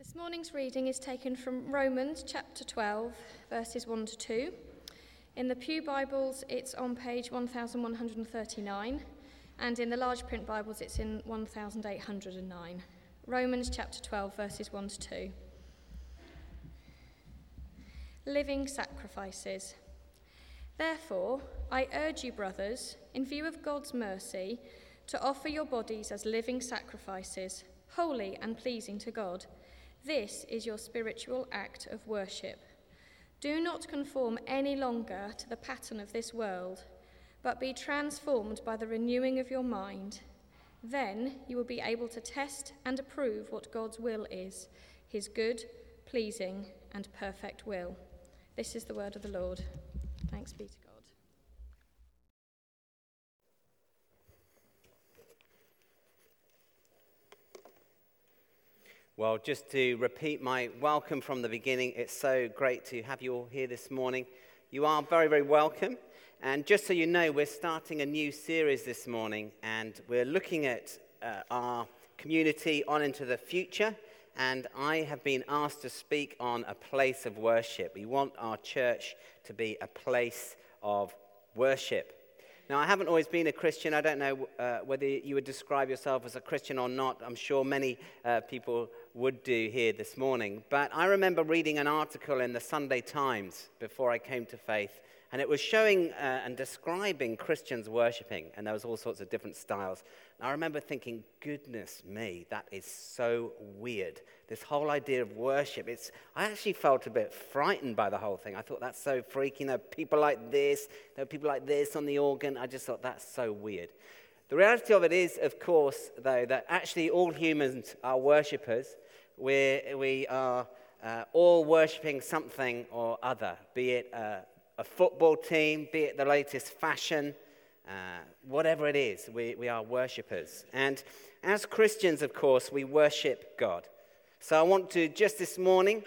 This morning's reading is taken from Romans chapter 12, verses 1 to 2. In the Pew Bibles, it's on page 1139, and in the large print Bibles, it's in 1809. Romans chapter 12, verses 1 to 2. Living sacrifices. Therefore, I urge you, brothers, in view of God's mercy, to offer your bodies as living sacrifices, holy and pleasing to God. This is your spiritual act of worship. Do not conform any longer to the pattern of this world, but be transformed by the renewing of your mind. Then you will be able to test and approve what God's will is, his good, pleasing, and perfect will. This is the word of the Lord. Thanks be to God. Well, just to repeat my welcome from the beginning, it's so great to have you all here this morning. You are very, very welcome. And just so you know, we're starting a new series this morning, and we're looking at uh, our community on into the future. And I have been asked to speak on a place of worship. We want our church to be a place of worship. Now, I haven't always been a Christian. I don't know uh, whether you would describe yourself as a Christian or not. I'm sure many uh, people would do here this morning. But I remember reading an article in the Sunday Times before I came to faith, and it was showing uh, and describing Christians worshiping, and there was all sorts of different styles. And I remember thinking, goodness me, that is so weird. This whole idea of worship, it's, I actually felt a bit frightened by the whole thing. I thought that's so freaky. There are people like this, there are people like this on the organ. I just thought that's so weird. The reality of it is, of course, though, that actually all humans are worshippers. We're, we are uh, all worshipping something or other, be it uh, a football team, be it the latest fashion, uh, whatever it is, we, we are worshippers. And as Christians, of course, we worship God. So I want to just this morning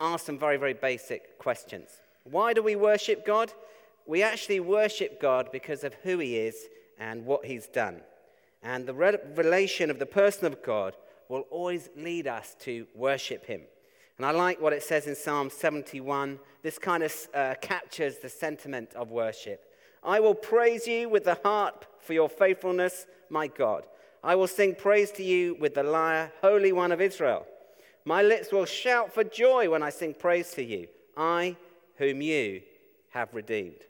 ask some very, very basic questions. Why do we worship God? We actually worship God because of who He is and what He's done. And the revelation of the person of God will always lead us to worship Him. And I like what it says in Psalm 71. This kind of uh, captures the sentiment of worship. I will praise you with the harp for your faithfulness, my God. I will sing praise to you with the lyre, Holy One of Israel. My lips will shout for joy when I sing praise to you, I whom you have redeemed.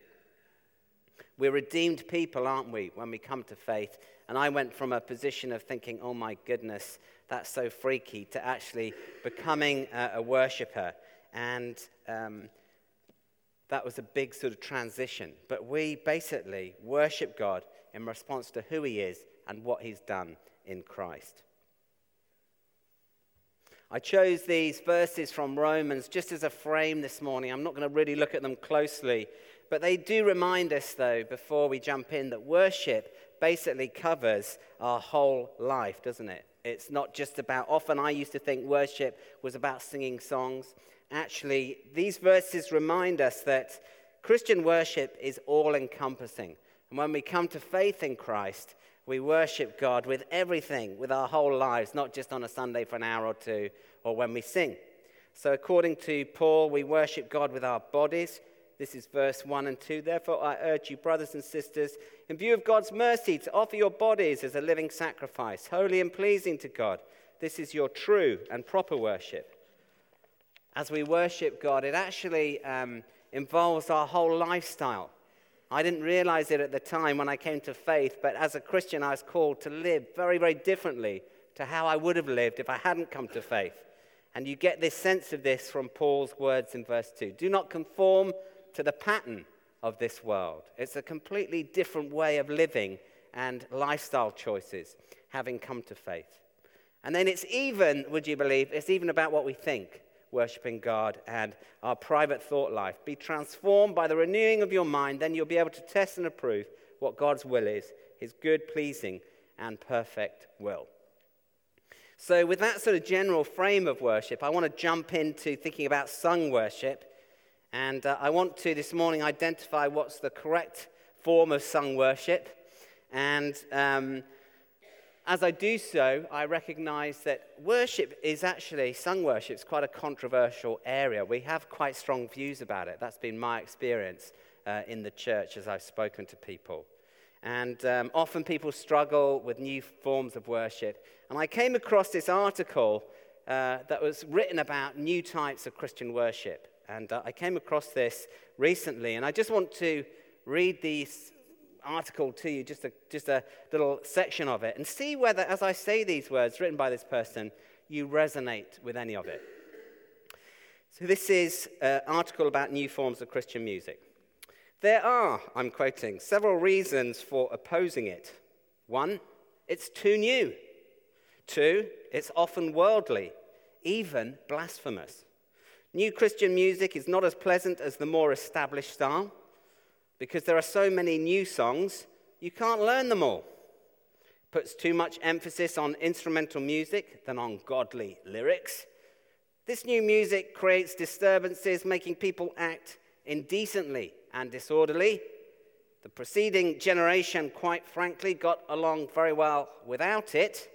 We're redeemed people, aren't we, when we come to faith? And I went from a position of thinking, oh my goodness, that's so freaky, to actually becoming a, a worshiper. And um, that was a big sort of transition. But we basically worship God in response to who He is and what He's done in Christ. I chose these verses from Romans just as a frame this morning. I'm not going to really look at them closely, but they do remind us, though, before we jump in, that worship basically covers our whole life, doesn't it? It's not just about, often I used to think worship was about singing songs. Actually, these verses remind us that Christian worship is all encompassing. And when we come to faith in Christ, we worship God with everything, with our whole lives, not just on a Sunday for an hour or two or when we sing. So, according to Paul, we worship God with our bodies. This is verse 1 and 2. Therefore, I urge you, brothers and sisters, in view of God's mercy, to offer your bodies as a living sacrifice, holy and pleasing to God. This is your true and proper worship. As we worship God, it actually um, involves our whole lifestyle. I didn't realize it at the time when I came to faith, but as a Christian, I was called to live very, very differently to how I would have lived if I hadn't come to faith. And you get this sense of this from Paul's words in verse 2. Do not conform to the pattern of this world. It's a completely different way of living and lifestyle choices, having come to faith. And then it's even, would you believe, it's even about what we think, worshipping God and our private thought life. Be transformed by the renewing of your mind, then you'll be able to test and approve what God's will is, his good, pleasing, and perfect will. So, with that sort of general frame of worship, I want to jump into thinking about sung worship and uh, I want to this morning identify what's the correct form of sung worship. And um, as I do so, I recognize that worship is actually, sung worship is quite a controversial area. We have quite strong views about it. That's been my experience uh, in the church as I've spoken to people. And um, often people struggle with new forms of worship. And I came across this article uh, that was written about new types of Christian worship. And uh, I came across this recently. And I just want to read these article to you, just a, just a little section of it, and see whether, as I say these words written by this person, you resonate with any of it. So, this is an article about new forms of Christian music. There are, I'm quoting, several reasons for opposing it. One, it's too new. Two, it's often worldly, even blasphemous. New Christian music is not as pleasant as the more established style because there are so many new songs, you can't learn them all. It Puts too much emphasis on instrumental music than on godly lyrics. This new music creates disturbances, making people act indecently and disorderly. The preceding generation, quite frankly, got along very well without it.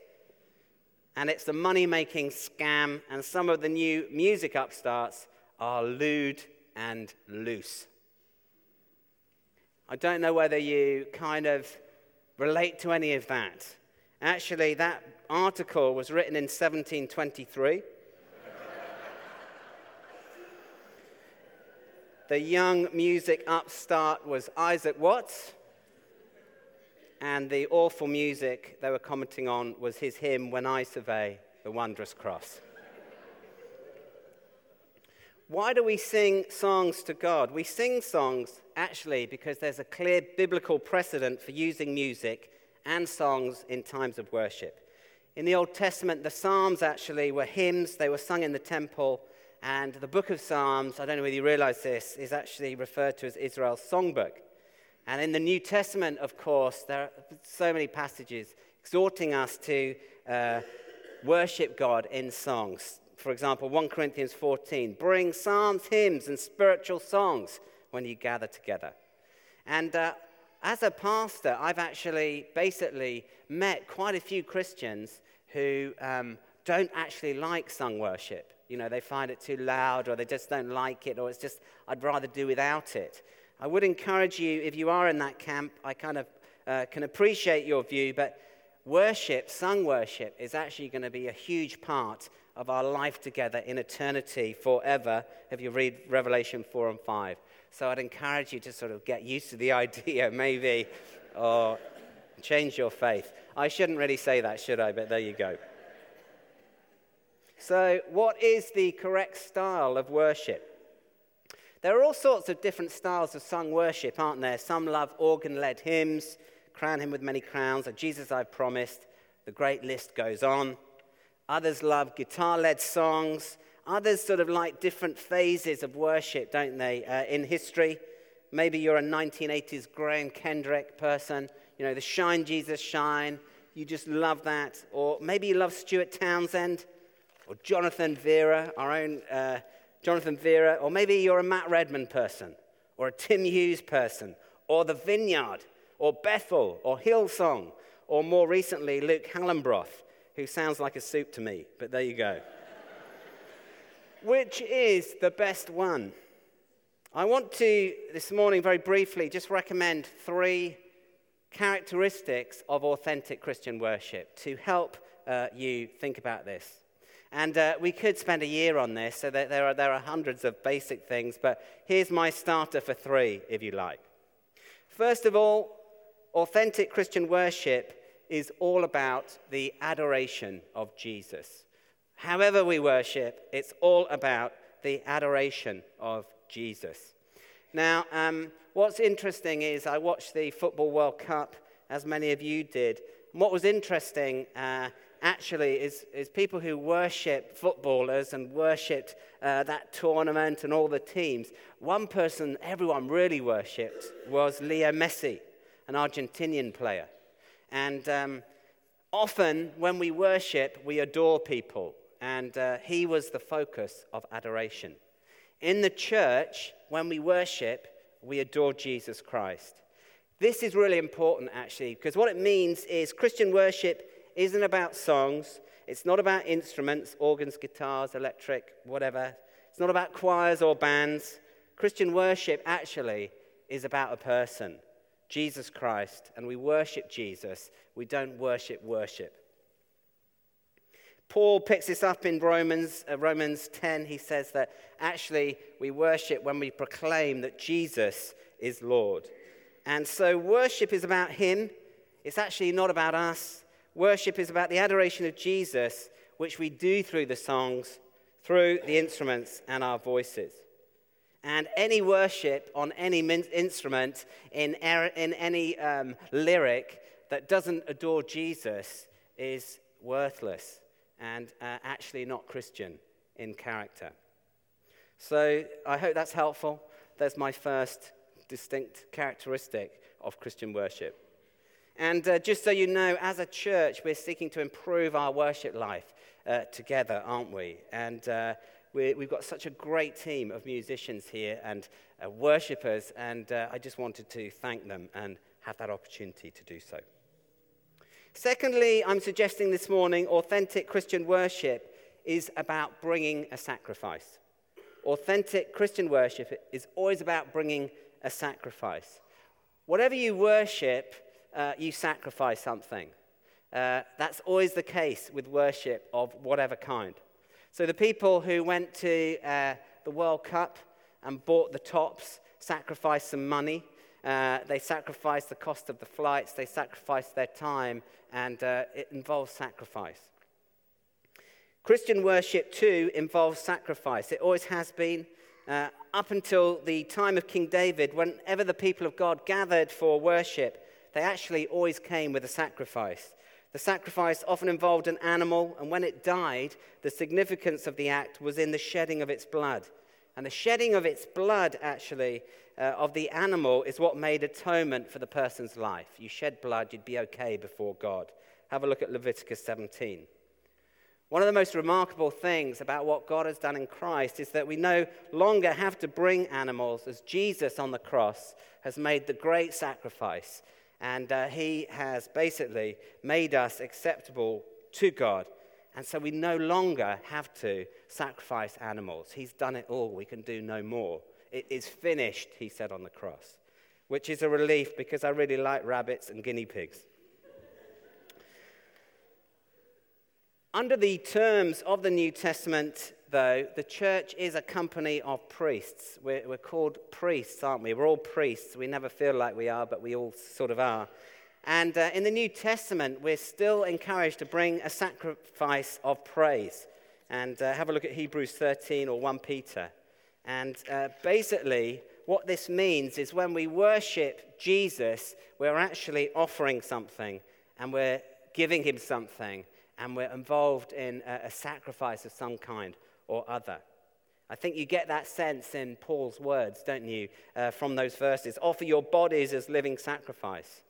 And it's the money making scam, and some of the new music upstarts are lewd and loose. I don't know whether you kind of relate to any of that. Actually, that article was written in 1723. the young music upstart was Isaac Watts, and the awful music they were commenting on was his hymn, When I Survey the Wondrous Cross. Why do we sing songs to God? We sing songs actually because there's a clear biblical precedent for using music and songs in times of worship. In the Old Testament, the Psalms actually were hymns, they were sung in the temple, and the book of Psalms, I don't know whether you realize this, is actually referred to as Israel's songbook. And in the New Testament, of course, there are so many passages exhorting us to uh, worship God in songs. For example, 1 Corinthians 14 bring psalms, hymns, and spiritual songs when you gather together. And uh, as a pastor, I've actually basically met quite a few Christians who um, don't actually like sung worship. You know, they find it too loud or they just don't like it or it's just, I'd rather do without it. I would encourage you, if you are in that camp, I kind of uh, can appreciate your view, but worship, sung worship, is actually going to be a huge part of our life together in eternity forever if you read Revelation 4 and 5. So I'd encourage you to sort of get used to the idea, maybe, or change your faith. I shouldn't really say that, should I? But there you go. So, what is the correct style of worship? There are all sorts of different styles of sung worship, aren't there? Some love organ led hymns, crown him with many crowns, or Jesus I've promised. The great list goes on. Others love guitar led songs. Others sort of like different phases of worship, don't they, uh, in history. Maybe you're a 1980s Graham Kendrick person, you know, the Shine Jesus Shine. You just love that. Or maybe you love Stuart Townend or Jonathan Vera, our own uh, Jonathan Vera. Or maybe you're a Matt Redman person or a Tim Hughes person or The Vineyard or Bethel or Hillsong or more recently Luke Hellebronth who sounds like a soup to me, but there you go. Which is the best one? I want to, this morning, very briefly, just recommend three characteristics of authentic Christian worship to help uh, you think about this. And uh, we could spend a year on this, so there are, there are hundreds of basic things, but here's my starter for three, if you like. First of all, authentic Christian worship is all about the adoration of Jesus. However, we worship, it's all about the adoration of Jesus. Now, um, what's interesting is I watched the Football World Cup, as many of you did. And what was interesting, uh, actually, is, is people who worship footballers and worshipped uh, that tournament and all the teams. One person everyone really worshipped was Leo Messi, an Argentinian player. And um, often when we worship, we adore people. And uh, he was the focus of adoration. In the church, when we worship, we adore Jesus Christ. This is really important, actually, because what it means is Christian worship isn't about songs. It's not about instruments, organs, guitars, electric, whatever. It's not about choirs or bands. Christian worship actually is about a person, Jesus Christ, and we worship Jesus. We don't worship worship. Paul picks this up in Romans, uh, Romans 10. He says that actually we worship when we proclaim that Jesus is Lord. And so worship is about Him. It's actually not about us. Worship is about the adoration of Jesus, which we do through the songs, through the instruments, and our voices. And any worship on any instrument, in, er, in any um, lyric that doesn't adore Jesus, is worthless and uh, actually not Christian in character. So I hope that's helpful. There's my first distinct characteristic of Christian worship. And uh, just so you know, as a church, we're seeking to improve our worship life uh, together, aren't we? And uh, we have got such a great team of musicians here and uh, worshippers, and uh, I just wanted to thank them and have that opportunity to do so. Secondly, I'm suggesting this morning authentic Christian worship is about bringing a sacrifice. Authentic Christian worship is always about bringing a sacrifice. Whatever you worship, uh, you sacrifice something. Uh, that's always the case with worship of whatever kind. So the people who went to uh, the World Cup and bought the tops sacrificed some money. Uh, they sacrificed the cost of the flights, they sacrificed their time, and uh, it involves sacrifice. Christian worship, too, involves sacrifice. It always has been. Uh, up until the time of King David, whenever the people of God gathered for worship, they actually always came with a sacrifice. The sacrifice often involved an animal, and when it died, the significance of the act was in the shedding of its blood. And the shedding of its blood, actually, uh, of the animal is what made atonement for the person's life. You shed blood, you'd be okay before God. Have a look at Leviticus 17. One of the most remarkable things about what God has done in Christ is that we no longer have to bring animals, as Jesus on the cross has made the great sacrifice and uh, he has basically made us acceptable to God. And so we no longer have to sacrifice animals. He's done it all. We can do no more. It is finished, he said on the cross, which is a relief because I really like rabbits and guinea pigs. Under the terms of the New Testament, though, the church is a company of priests. We're, we're, called priests, aren't we? We're all priests. We never feel like we are, but we all sort of are. And uh, in the New Testament, we're still encouraged to bring a sacrifice of praise. And uh, have a look at Hebrews 13 or 1 Peter. And uh, basically, what this means is when we worship Jesus, we're actually offering something and we're giving him something and we're involved in a, a sacrifice of some kind or other. I think you get that sense in Paul's words, don't you, uh, from those verses. Offer your bodies as living sacrifice.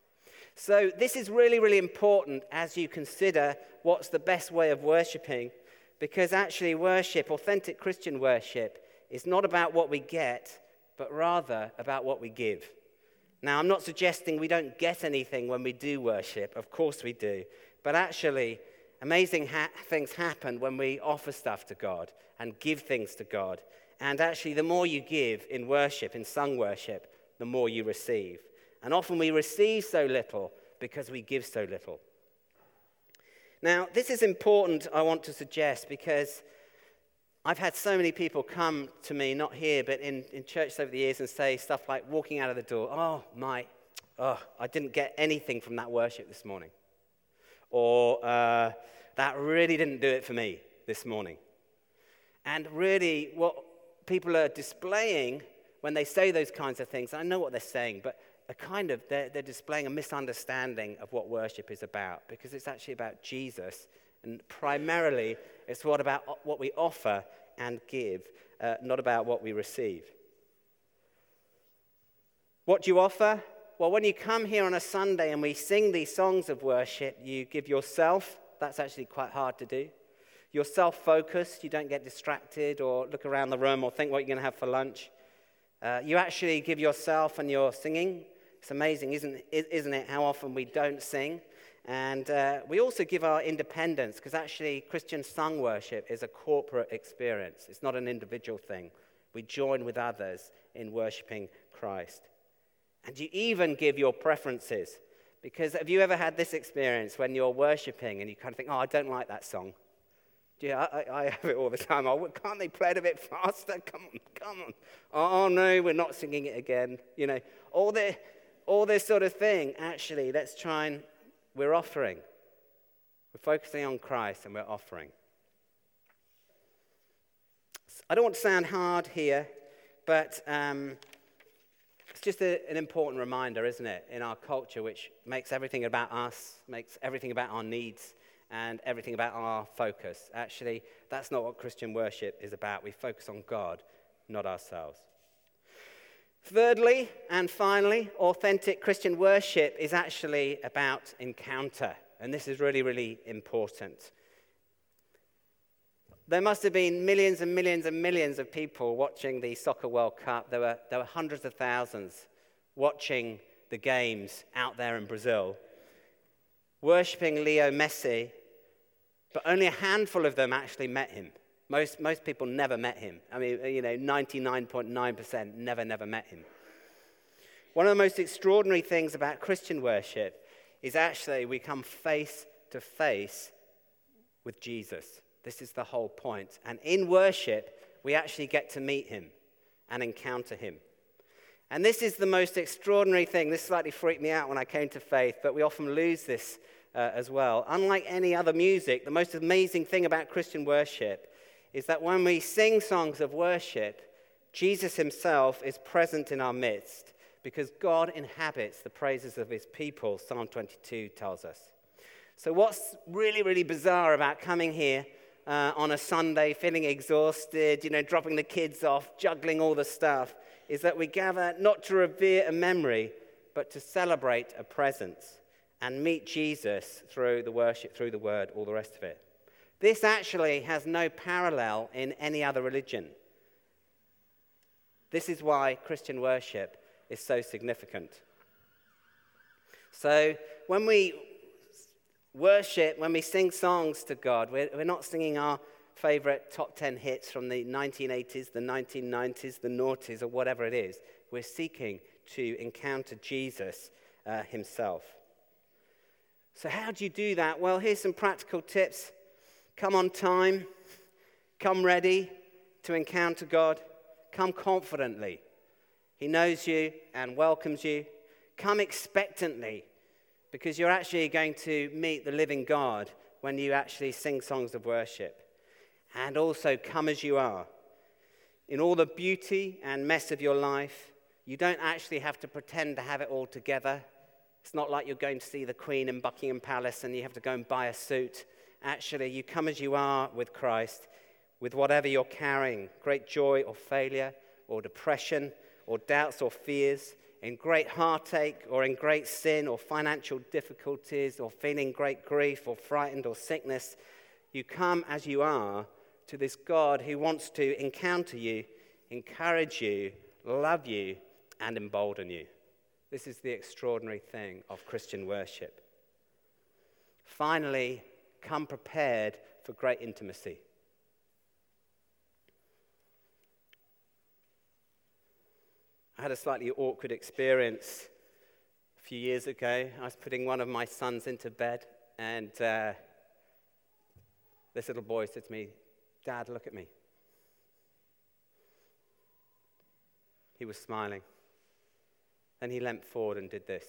So, this is really, really important as you consider what's the best way of worshipping, because actually, worship, authentic Christian worship, is not about what we get, but rather about what we give. Now, I'm not suggesting we don't get anything when we do worship, of course we do, but actually, Amazing ha- things happen when we offer stuff to God and give things to God. And actually, the more you give in worship, in sung worship, the more you receive. And often we receive so little because we give so little. Now, this is important, I want to suggest, because I've had so many people come to me, not here, but in, in church over the years, and say stuff like walking out of the door, oh, my, oh, I didn't get anything from that worship this morning. Or, uh, that really didn't do it for me this morning. And really, what people are displaying when they say those kinds of things, I know what they're saying, but a kind of they're, they're displaying a misunderstanding of what worship is about because it's actually about Jesus, and primarily it's what about what we offer and give, uh, not about what we receive. What do you offer? Well, when you come here on a Sunday and we sing these songs of worship, you give yourself, that's actually quite hard to do. You're self focused, you don't get distracted or look around the room or think what you're going to have for lunch. Uh, you actually give yourself and you're singing. It's amazing, isn't, isn't it, how often we don't sing? And uh, we also give our independence because actually Christian sung worship is a corporate experience, it's not an individual thing. We join with others in worshiping Christ. And you even give your preferences. Because have you ever had this experience when you're worshiping and you kind of think, oh, I don't like that song? Yeah, I, I have it all the time. Oh, can't they play it a bit faster? Come on, come on. Oh, no, we're not singing it again. You know, all, the, all this sort of thing. Actually, let's try and, we're offering. We're focusing on Christ and we're offering. I don't want to sound hard here, but um, it's just a, an important reminder, isn't it, in our culture, which makes everything about us, makes everything about our needs, and everything about our focus. Actually, that's not what Christian worship is about. We focus on God, not ourselves. Thirdly, and finally, authentic Christian worship is actually about encounter. And this is really, really important. There must have been millions and millions and millions of people watching the Soccer World Cup. There were, there were hundreds of thousands watching the games out there in Brazil, worshipping Leo Messi, but only a handful of them actually met him. Most, most people never met him. I mean, you know, 99.9% never, never met him. One of the most extraordinary things about Christian worship is actually we come face to face with Jesus. This is the whole point. And in worship, we actually get to meet him and encounter him. And this is the most extraordinary thing. This slightly freaked me out when I came to faith, but we often lose this uh, as well. Unlike any other music, the most amazing thing about Christian worship is that when we sing songs of worship, Jesus himself is present in our midst because God inhabits the praises of his people, Psalm 22 tells us. So, what's really, really bizarre about coming here uh, on a Sunday, feeling exhausted, you know, dropping the kids off, juggling all the stuff, is that we gather not to revere a memory, but to celebrate a presence and meet Jesus through the worship, through the word, all the rest of it. This actually has no parallel in any other religion. This is why Christian worship is so significant. So, when we worship, when we sing songs to God, we're, we're not singing our favorite top 10 hits from the 1980s, the 1990s, the noughties, or whatever it is. We're seeking to encounter Jesus uh, himself. So, how do you do that? Well, here's some practical tips come on time, come ready to encounter God, come confidently. He knows you and welcomes you. Come expectantly because you're actually going to meet the living God when you actually sing songs of worship. And also, come as you are. In all the beauty and mess of your life, you don't actually have to pretend to have it all together. It's not like you're going to see the Queen in Buckingham Palace and you have to go and buy a suit. Actually, you come as you are with Christ, with whatever you're carrying great joy or failure or depression or doubts or fears in great heartache or in great sin or financial difficulties or feeling great grief or frightened or sickness, you come as you are to this God who wants to encounter you, encourage you, love you, and embolden you. This is the extraordinary thing of Christian worship. Finally, come prepared for great intimacy. Had a slightly awkward experience a few years ago. I was putting one of my sons into bed, and uh, this little boy said to me, Dad, look at me. He was smiling. Then he leant forward and did this.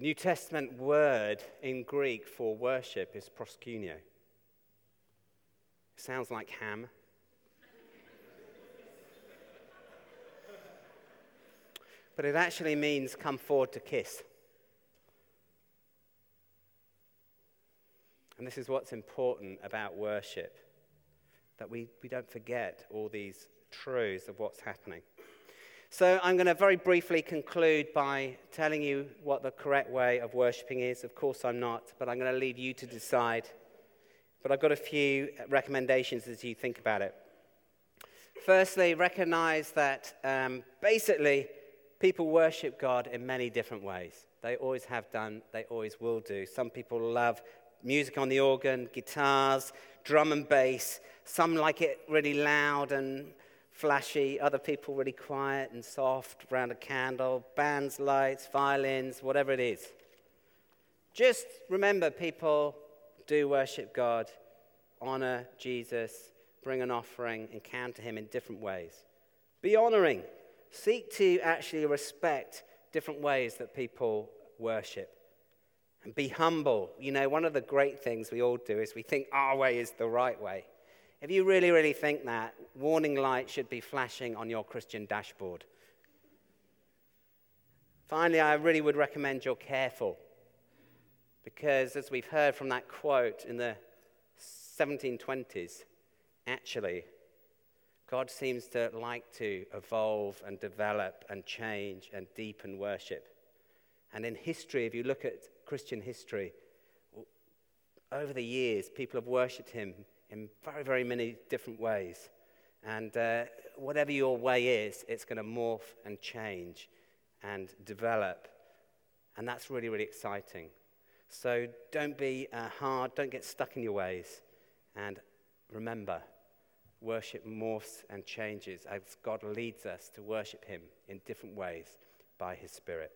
The New Testament word in Greek for worship is proskuneo. It sounds like ham. but it actually means come forward to kiss. And this is what's important about worship that we, we don't forget all these truths of what's happening. So, I'm going to very briefly conclude by telling you what the correct way of worshipping is. Of course, I'm not, but I'm going to leave you to decide. But I've got a few recommendations as you think about it. Firstly, recognize that um, basically people worship God in many different ways. They always have done, they always will do. Some people love music on the organ, guitars, drum and bass. Some like it really loud and flashy, other people really quiet and soft around a candle, bands, lights, violins, whatever it is. Just remember people do worship God, honor Jesus, bring an offering, encounter Him in different ways. Be honoring. Seek to actually respect different ways that people worship. And be humble. You know, one of the great things we all do is we think our way is the right way. If you really, really think that, warning light should be flashing on your Christian dashboard. Finally, I really would recommend you're careful. Because as we've heard from that quote in the 1720s, actually, God seems to like to evolve and develop and change and deepen worship. And in history, if you look at Christian history, over the years, people have worshipped him in very, very many different ways. And uh, whatever your way is, it's going to morph and change and develop. And that's really, really exciting. So don't be uh, hard, don't get stuck in your ways. And remember, worship morphs and changes as God leads us to worship Him in different ways by His Spirit.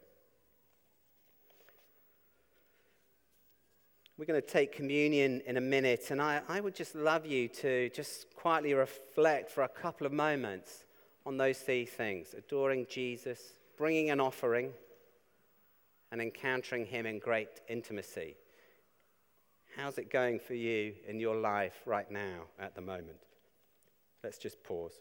We're going to take communion in a minute, and I, I would just love you to just quietly reflect for a couple of moments on those three things adoring Jesus, bringing an offering, and encountering Him in great intimacy. How's it going for you in your life right now at the moment? Let's just pause.